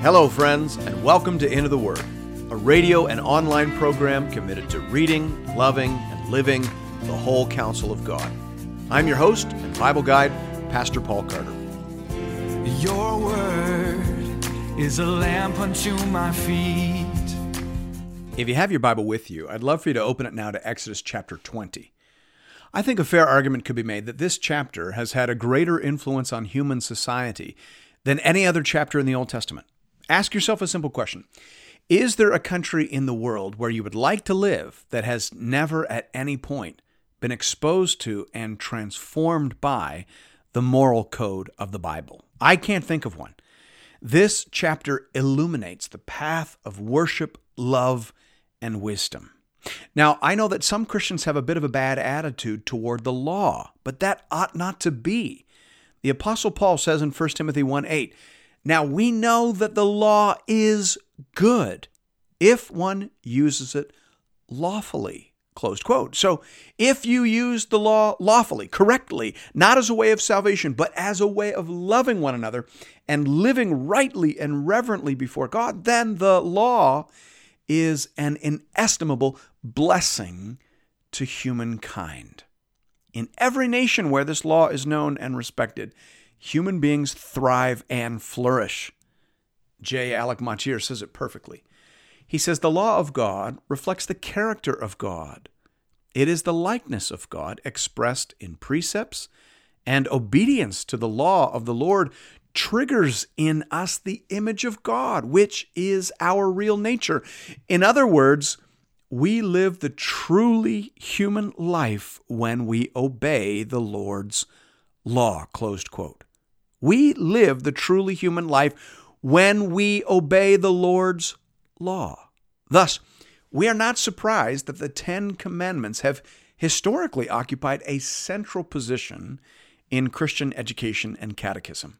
Hello, friends, and welcome to Into the Word, a radio and online program committed to reading, loving, and living the whole counsel of God. I'm your host and Bible guide, Pastor Paul Carter. Your word is a lamp unto my feet. If you have your Bible with you, I'd love for you to open it now to Exodus chapter 20. I think a fair argument could be made that this chapter has had a greater influence on human society than any other chapter in the Old Testament. Ask yourself a simple question Is there a country in the world where you would like to live that has never at any point been exposed to and transformed by the moral code of the Bible? I can't think of one. This chapter illuminates the path of worship, love, and wisdom. Now, I know that some Christians have a bit of a bad attitude toward the law, but that ought not to be. The Apostle Paul says in 1 Timothy 1 8, Now we know that the law is good if one uses it lawfully. Closed quote. So, if you use the law lawfully, correctly, not as a way of salvation, but as a way of loving one another and living rightly and reverently before God, then the law is an inestimable blessing to humankind. In every nation where this law is known and respected, human beings thrive and flourish. J. Alec Motyer says it perfectly. He says the law of God reflects the character of God. It is the likeness of God expressed in precepts, and obedience to the law of the Lord triggers in us the image of God, which is our real nature. In other words, we live the truly human life when we obey the Lord's law. Closed quote. We live the truly human life when we obey the Lord's law. Thus, we are not surprised that the Ten Commandments have historically occupied a central position in Christian education and catechism.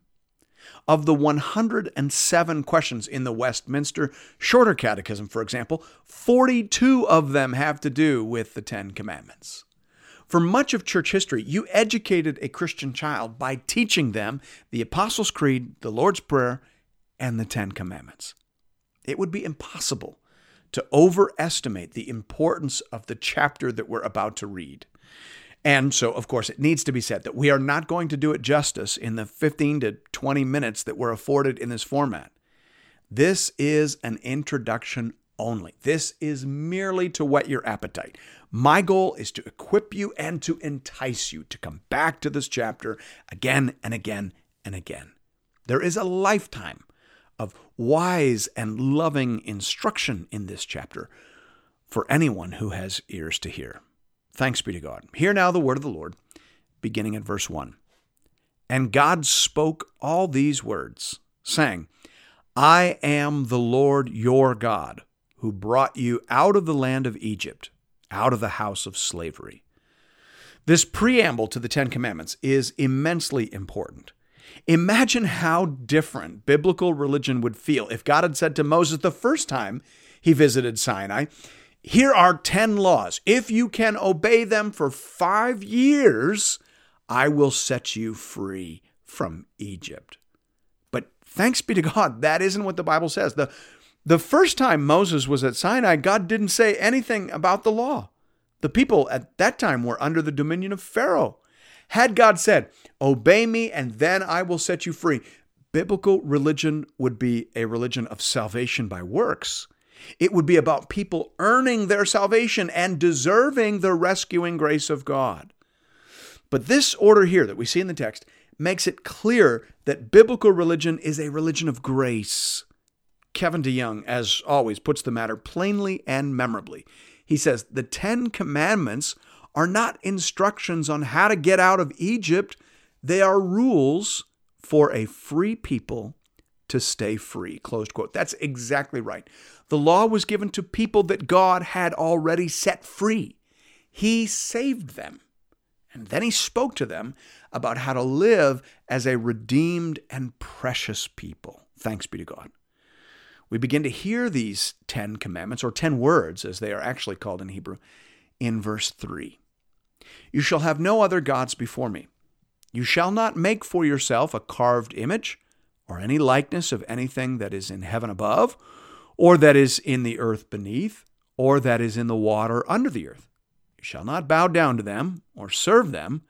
Of the 107 questions in the Westminster Shorter Catechism, for example, 42 of them have to do with the Ten Commandments. For much of church history, you educated a Christian child by teaching them the Apostles' Creed, the Lord's Prayer, and the Ten Commandments. It would be impossible to overestimate the importance of the chapter that we're about to read. And so, of course, it needs to be said that we are not going to do it justice in the 15 to 20 minutes that we're afforded in this format. This is an introduction only. This is merely to whet your appetite. My goal is to equip you and to entice you to come back to this chapter again and again and again. There is a lifetime of wise and loving instruction in this chapter for anyone who has ears to hear. Thanks be to God. Hear now the word of the Lord, beginning at verse 1. And God spoke all these words, saying, I am the Lord your God, who brought you out of the land of Egypt, out of the house of slavery. This preamble to the Ten Commandments is immensely important. Imagine how different biblical religion would feel if God had said to Moses the first time he visited Sinai, Here are 10 laws. If you can obey them for five years, I will set you free from Egypt. But thanks be to God, that isn't what the Bible says. The, the first time Moses was at Sinai, God didn't say anything about the law. The people at that time were under the dominion of Pharaoh. Had God said, Obey me and then I will set you free, biblical religion would be a religion of salvation by works. It would be about people earning their salvation and deserving the rescuing grace of God. But this order here that we see in the text makes it clear that biblical religion is a religion of grace. Kevin DeYoung, as always, puts the matter plainly and memorably. He says, The Ten Commandments are not instructions on how to get out of Egypt, they are rules for a free people to stay free. Closed quote. That's exactly right. The law was given to people that God had already set free. He saved them. And then he spoke to them about how to live as a redeemed and precious people. Thanks be to God. We begin to hear these 10 commandments, or 10 words as they are actually called in Hebrew, in verse 3. You shall have no other gods before me. You shall not make for yourself a carved image, or any likeness of anything that is in heaven above, or that is in the earth beneath, or that is in the water under the earth. You shall not bow down to them or serve them.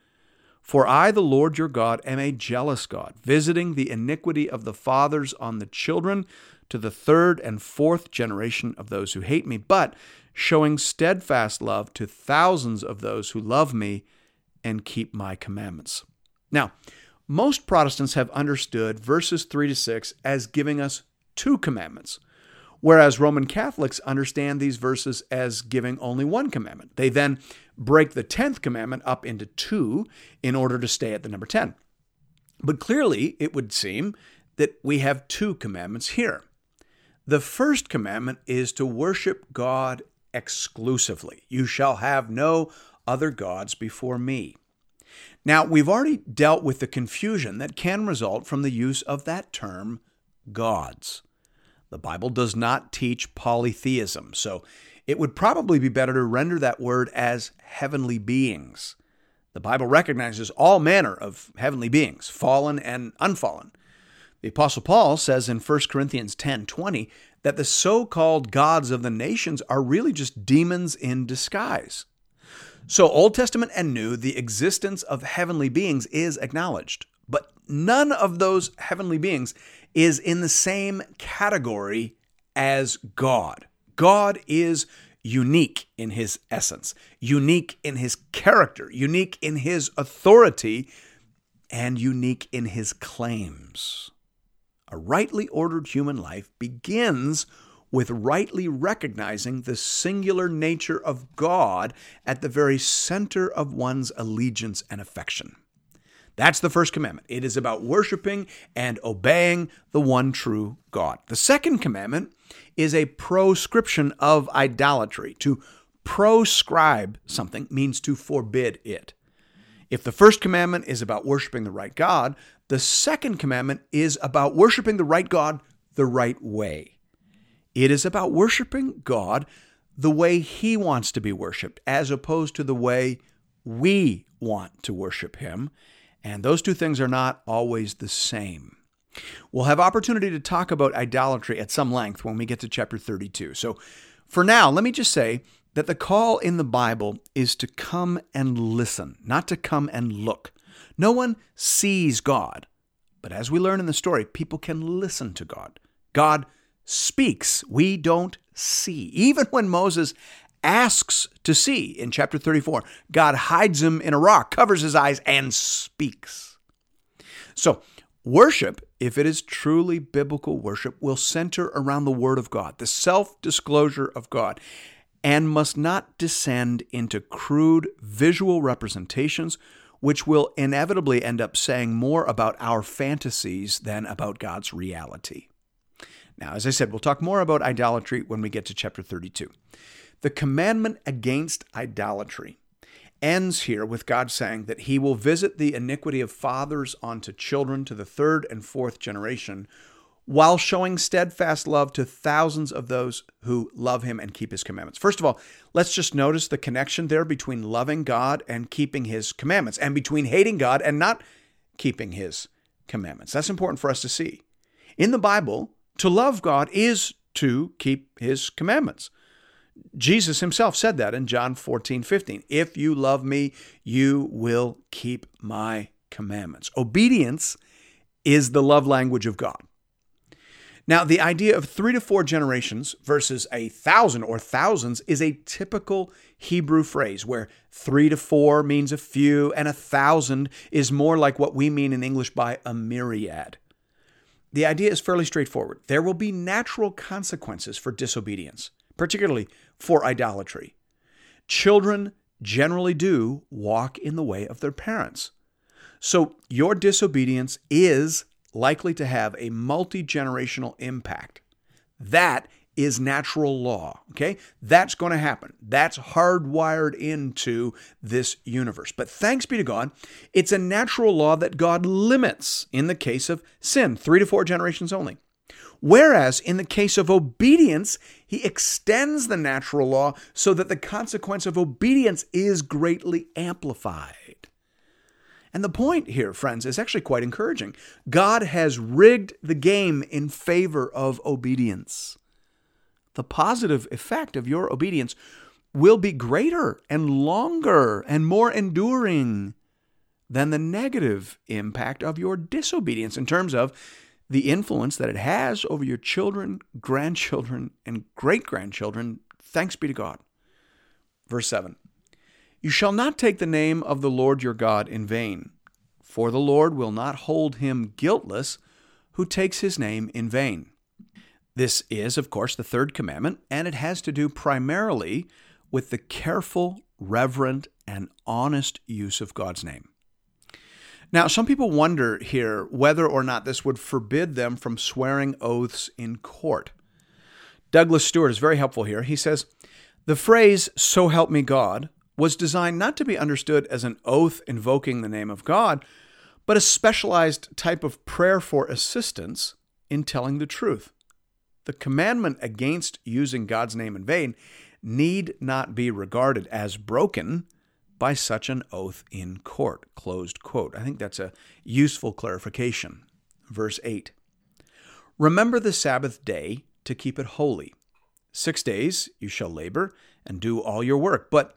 For I, the Lord your God, am a jealous God, visiting the iniquity of the fathers on the children to the third and fourth generation of those who hate me, but showing steadfast love to thousands of those who love me and keep my commandments. Now, most Protestants have understood verses 3 to 6 as giving us two commandments whereas Roman Catholics understand these verses as giving only one commandment. They then break the 10th commandment up into two in order to stay at the number 10. But clearly, it would seem that we have two commandments here. The first commandment is to worship God exclusively. You shall have no other gods before me. Now, we've already dealt with the confusion that can result from the use of that term, gods. The Bible does not teach polytheism, so it would probably be better to render that word as heavenly beings. The Bible recognizes all manner of heavenly beings, fallen and unfallen. The apostle Paul says in 1 Corinthians 10:20 that the so-called gods of the nations are really just demons in disguise. So Old Testament and New, the existence of heavenly beings is acknowledged, but none of those heavenly beings is in the same category as God. God is unique in his essence, unique in his character, unique in his authority, and unique in his claims. A rightly ordered human life begins with rightly recognizing the singular nature of God at the very center of one's allegiance and affection. That's the first commandment. It is about worshiping and obeying the one true God. The second commandment is a proscription of idolatry. To proscribe something means to forbid it. If the first commandment is about worshiping the right God, the second commandment is about worshiping the right God the right way. It is about worshiping God the way He wants to be worshiped, as opposed to the way we want to worship Him. And those two things are not always the same. We'll have opportunity to talk about idolatry at some length when we get to chapter 32. So for now, let me just say that the call in the Bible is to come and listen, not to come and look. No one sees God, but as we learn in the story, people can listen to God. God speaks, we don't see. Even when Moses asks to see in chapter 34. God hides him in a rock, covers his eyes, and speaks. So, worship, if it is truly biblical worship, will center around the Word of God, the self disclosure of God, and must not descend into crude visual representations, which will inevitably end up saying more about our fantasies than about God's reality. Now, as I said, we'll talk more about idolatry when we get to chapter 32. The commandment against idolatry ends here with God saying that he will visit the iniquity of fathers onto children to the third and fourth generation while showing steadfast love to thousands of those who love him and keep his commandments. First of all, let's just notice the connection there between loving God and keeping his commandments, and between hating God and not keeping his commandments. That's important for us to see. In the Bible, to love God is to keep his commandments. Jesus himself said that in John 14, 15. If you love me, you will keep my commandments. Obedience is the love language of God. Now, the idea of three to four generations versus a thousand or thousands is a typical Hebrew phrase where three to four means a few and a thousand is more like what we mean in English by a myriad. The idea is fairly straightforward. There will be natural consequences for disobedience particularly for idolatry. Children generally do walk in the way of their parents. So your disobedience is likely to have a multi generational impact. That is natural law. Okay? That's going to happen. That's hardwired into this universe. But thanks be to God, it's a natural law that God limits in the case of sin, three to four generations only. Whereas in the case of obedience, he extends the natural law so that the consequence of obedience is greatly amplified. And the point here, friends, is actually quite encouraging. God has rigged the game in favor of obedience. The positive effect of your obedience will be greater and longer and more enduring than the negative impact of your disobedience in terms of the influence that it has over your children, grandchildren, and great grandchildren. Thanks be to God. Verse 7 You shall not take the name of the Lord your God in vain, for the Lord will not hold him guiltless who takes his name in vain. This is, of course, the third commandment, and it has to do primarily with the careful, reverent, and honest use of God's name. Now, some people wonder here whether or not this would forbid them from swearing oaths in court. Douglas Stuart is very helpful here. He says, The phrase, so help me God, was designed not to be understood as an oath invoking the name of God, but a specialized type of prayer for assistance in telling the truth. The commandment against using God's name in vain need not be regarded as broken by such an oath in court. Closed quote. I think that's a useful clarification. Verse 8 Remember the Sabbath day to keep it holy. Six days you shall labor and do all your work, but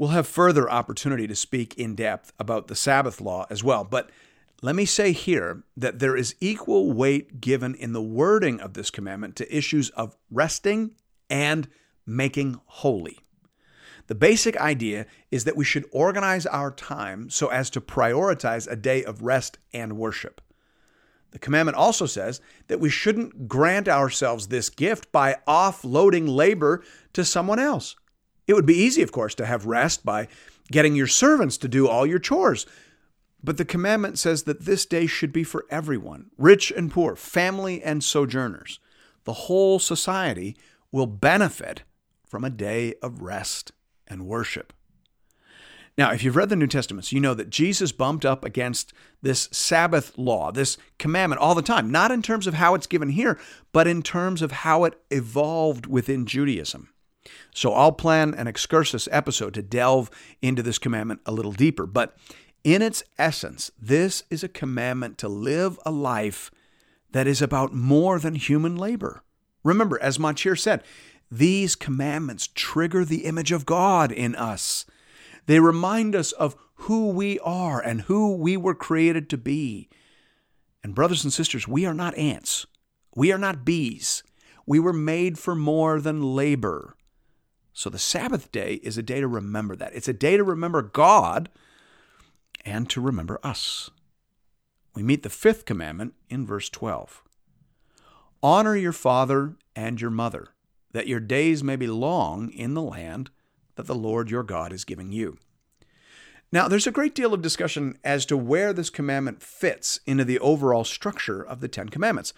We'll have further opportunity to speak in depth about the Sabbath law as well, but let me say here that there is equal weight given in the wording of this commandment to issues of resting and making holy. The basic idea is that we should organize our time so as to prioritize a day of rest and worship. The commandment also says that we shouldn't grant ourselves this gift by offloading labor to someone else. It would be easy, of course, to have rest by getting your servants to do all your chores. But the commandment says that this day should be for everyone, rich and poor, family and sojourners. The whole society will benefit from a day of rest and worship. Now, if you've read the New Testaments, you know that Jesus bumped up against this Sabbath law, this commandment, all the time, not in terms of how it's given here, but in terms of how it evolved within Judaism. So I'll plan an excursus episode to delve into this commandment a little deeper. But in its essence, this is a commandment to live a life that is about more than human labor. Remember, as Motyer said, these commandments trigger the image of God in us. They remind us of who we are and who we were created to be. And, brothers and sisters, we are not ants. We are not bees. We were made for more than labor. So, the Sabbath day is a day to remember that. It's a day to remember God and to remember us. We meet the fifth commandment in verse 12 Honor your father and your mother that your days may be long in the land that the Lord your God is giving you. Now, there's a great deal of discussion as to where this commandment fits into the overall structure of the Ten Commandments.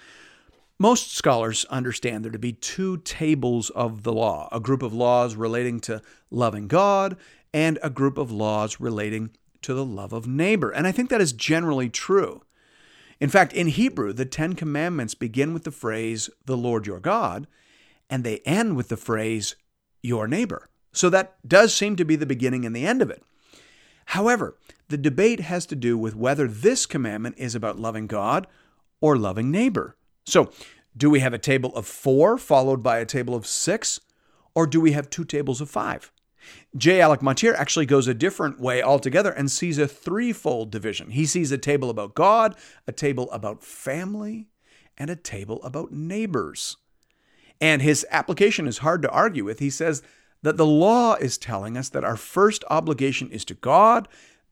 Most scholars understand there to be two tables of the law a group of laws relating to loving God, and a group of laws relating to the love of neighbor. And I think that is generally true. In fact, in Hebrew, the Ten Commandments begin with the phrase, the Lord your God, and they end with the phrase, your neighbor. So that does seem to be the beginning and the end of it. However, the debate has to do with whether this commandment is about loving God or loving neighbor. So, do we have a table of four followed by a table of six, or do we have two tables of five? J. Alec Motyer actually goes a different way altogether and sees a threefold division. He sees a table about God, a table about family, and a table about neighbors. And his application is hard to argue with. He says that the law is telling us that our first obligation is to God,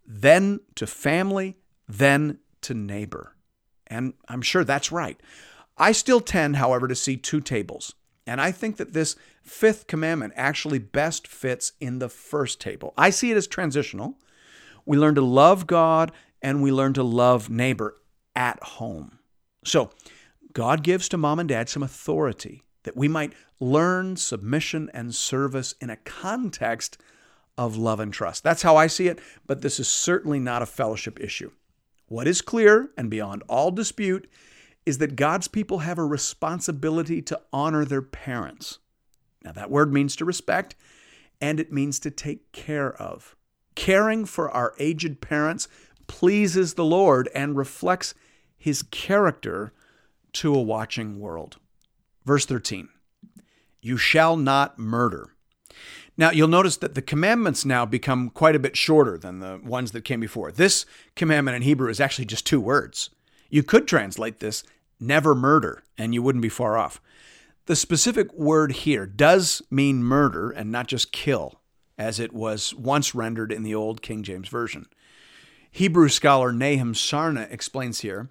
then to family, then to neighbor. And I'm sure that's right. I still tend, however, to see two tables. And I think that this fifth commandment actually best fits in the first table. I see it as transitional, we learn to love God and we learn to love neighbor at home. So, God gives to mom and dad some authority that we might learn submission and service in a context of love and trust. That's how I see it, but this is certainly not a fellowship issue. What is clear and beyond all dispute is that God's people have a responsibility to honor their parents. Now, that word means to respect, and it means to take care of. Caring for our aged parents pleases the Lord and reflects his character to a watching world. Verse 13 You shall not murder. Now, you'll notice that the commandments now become quite a bit shorter than the ones that came before. This commandment in Hebrew is actually just two words. You could translate this never murder, and you wouldn't be far off. The specific word here does mean murder and not just kill, as it was once rendered in the old King James Version. Hebrew scholar Nahum Sarna explains here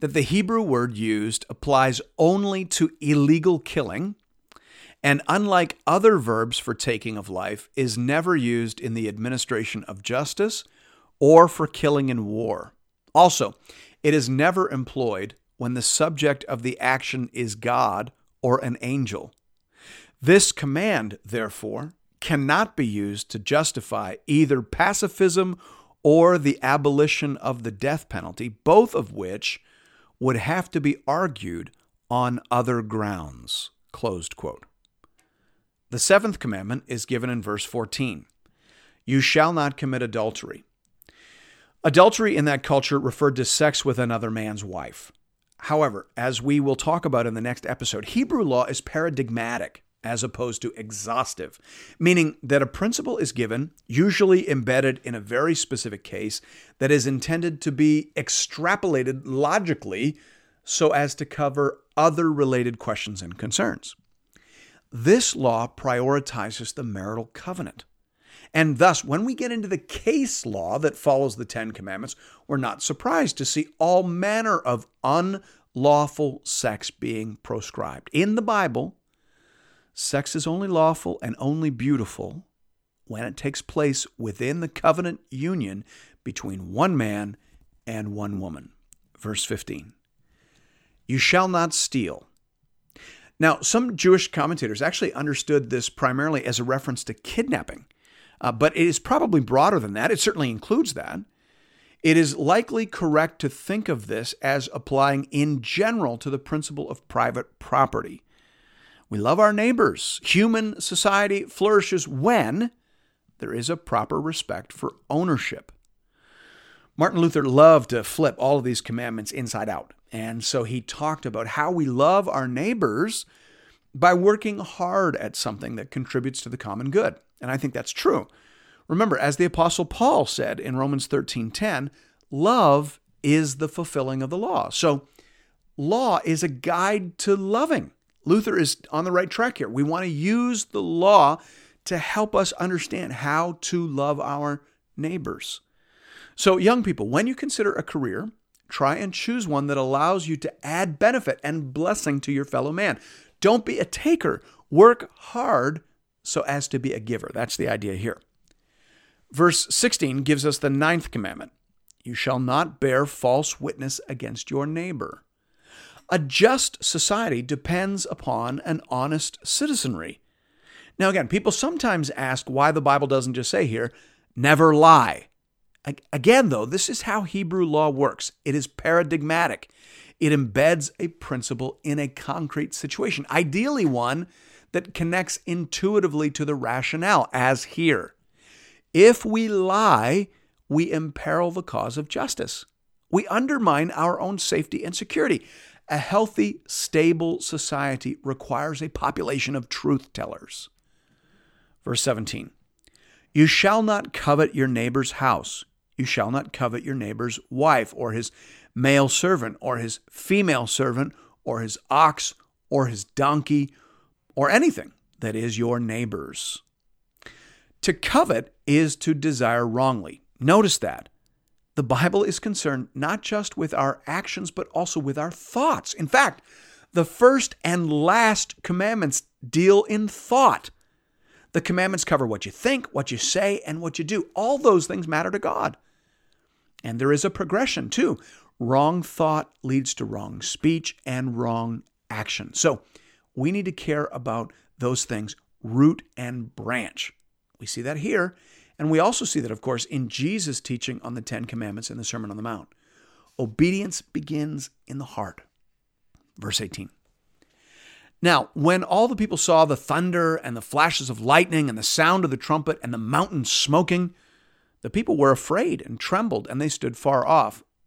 that the Hebrew word used applies only to illegal killing, and unlike other verbs for taking of life, is never used in the administration of justice or for killing in war. Also, it is never employed when the subject of the action is God or an angel. This command, therefore, cannot be used to justify either pacifism or the abolition of the death penalty, both of which would have to be argued on other grounds. The seventh commandment is given in verse 14 You shall not commit adultery. Adultery in that culture referred to sex with another man's wife. However, as we will talk about in the next episode, Hebrew law is paradigmatic as opposed to exhaustive, meaning that a principle is given, usually embedded in a very specific case, that is intended to be extrapolated logically so as to cover other related questions and concerns. This law prioritizes the marital covenant. And thus, when we get into the case law that follows the Ten Commandments, we're not surprised to see all manner of unlawful sex being proscribed. In the Bible, Sex is only lawful and only beautiful when it takes place within the covenant union between one man and one woman. Verse 15 You shall not steal. Now, some Jewish commentators actually understood this primarily as a reference to kidnapping, uh, but it is probably broader than that. It certainly includes that. It is likely correct to think of this as applying in general to the principle of private property. We love our neighbors. Human society flourishes when there is a proper respect for ownership. Martin Luther loved to flip all of these commandments inside out. And so he talked about how we love our neighbors by working hard at something that contributes to the common good. And I think that's true. Remember, as the apostle Paul said in Romans 13:10, love is the fulfilling of the law. So, law is a guide to loving. Luther is on the right track here. We want to use the law to help us understand how to love our neighbors. So, young people, when you consider a career, try and choose one that allows you to add benefit and blessing to your fellow man. Don't be a taker. Work hard so as to be a giver. That's the idea here. Verse 16 gives us the ninth commandment You shall not bear false witness against your neighbor. A just society depends upon an honest citizenry. Now, again, people sometimes ask why the Bible doesn't just say here, never lie. Again, though, this is how Hebrew law works it is paradigmatic. It embeds a principle in a concrete situation, ideally one that connects intuitively to the rationale, as here. If we lie, we imperil the cause of justice. We undermine our own safety and security. A healthy, stable society requires a population of truth tellers. Verse 17 You shall not covet your neighbor's house. You shall not covet your neighbor's wife, or his male servant, or his female servant, or his ox, or his donkey, or anything that is your neighbor's. To covet is to desire wrongly. Notice that. The Bible is concerned not just with our actions, but also with our thoughts. In fact, the first and last commandments deal in thought. The commandments cover what you think, what you say, and what you do. All those things matter to God. And there is a progression too. Wrong thought leads to wrong speech and wrong action. So we need to care about those things, root and branch. We see that here. And we also see that, of course, in Jesus' teaching on the Ten Commandments in the Sermon on the Mount. Obedience begins in the heart. Verse 18. Now, when all the people saw the thunder and the flashes of lightning and the sound of the trumpet and the mountain smoking, the people were afraid and trembled, and they stood far off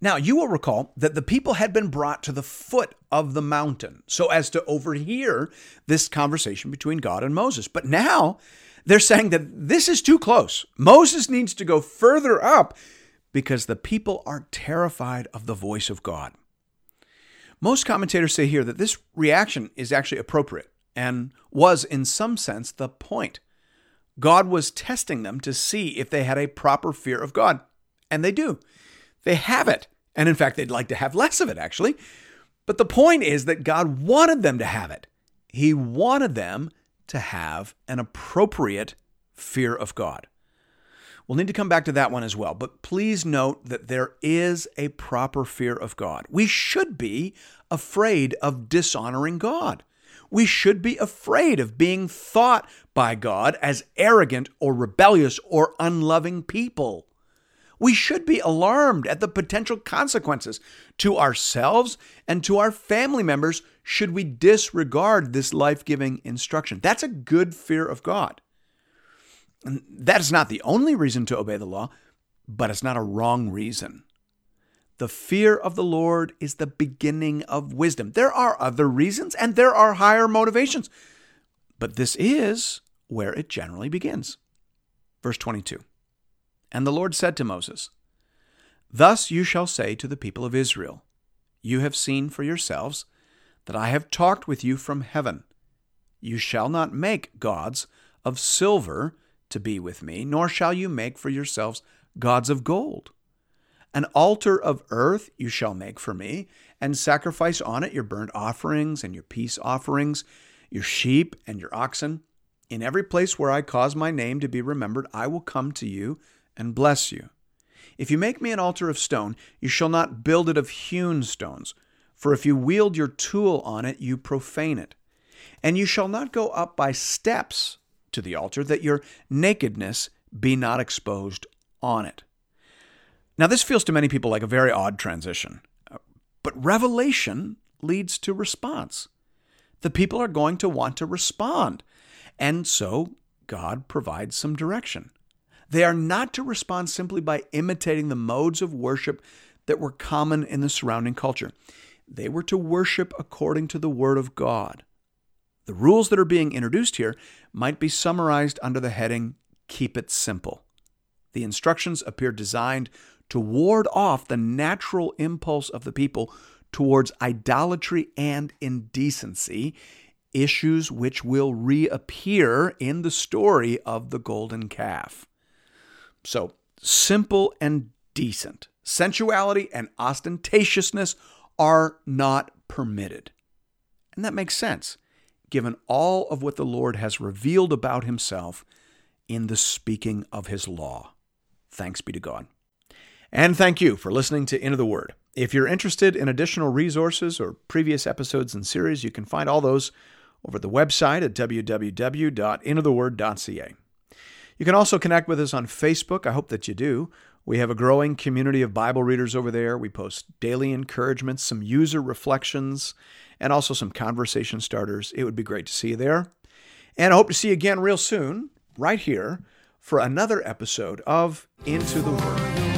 Now, you will recall that the people had been brought to the foot of the mountain so as to overhear this conversation between God and Moses. But now they're saying that this is too close. Moses needs to go further up because the people are terrified of the voice of God. Most commentators say here that this reaction is actually appropriate and was, in some sense, the point. God was testing them to see if they had a proper fear of God. And they do. They have it. And in fact, they'd like to have less of it, actually. But the point is that God wanted them to have it. He wanted them to have an appropriate fear of God. We'll need to come back to that one as well, but please note that there is a proper fear of God. We should be afraid of dishonoring God we should be afraid of being thought by God as arrogant or rebellious or unloving people. We should be alarmed at the potential consequences to ourselves and to our family members should we disregard this life giving instruction. That's a good fear of God. And that is not the only reason to obey the law, but it's not a wrong reason. The fear of the Lord is the beginning of wisdom. There are other reasons and there are higher motivations, but this is where it generally begins. Verse 22 And the Lord said to Moses, Thus you shall say to the people of Israel, You have seen for yourselves that I have talked with you from heaven. You shall not make gods of silver to be with me, nor shall you make for yourselves gods of gold. An altar of earth you shall make for me, and sacrifice on it your burnt offerings and your peace offerings, your sheep and your oxen. In every place where I cause my name to be remembered, I will come to you and bless you. If you make me an altar of stone, you shall not build it of hewn stones, for if you wield your tool on it, you profane it. And you shall not go up by steps to the altar, that your nakedness be not exposed on it. Now, this feels to many people like a very odd transition, but revelation leads to response. The people are going to want to respond, and so God provides some direction. They are not to respond simply by imitating the modes of worship that were common in the surrounding culture. They were to worship according to the Word of God. The rules that are being introduced here might be summarized under the heading Keep It Simple. The instructions appear designed to ward off the natural impulse of the people towards idolatry and indecency, issues which will reappear in the story of the golden calf. So, simple and decent. Sensuality and ostentatiousness are not permitted. And that makes sense, given all of what the Lord has revealed about himself in the speaking of his law. Thanks be to God. And thank you for listening to Into the Word. If you're interested in additional resources or previous episodes and series, you can find all those over the website at www.intotheword.ca. You can also connect with us on Facebook. I hope that you do. We have a growing community of Bible readers over there. We post daily encouragements, some user reflections, and also some conversation starters. It would be great to see you there. And I hope to see you again real soon, right here, for another episode of Into the Word.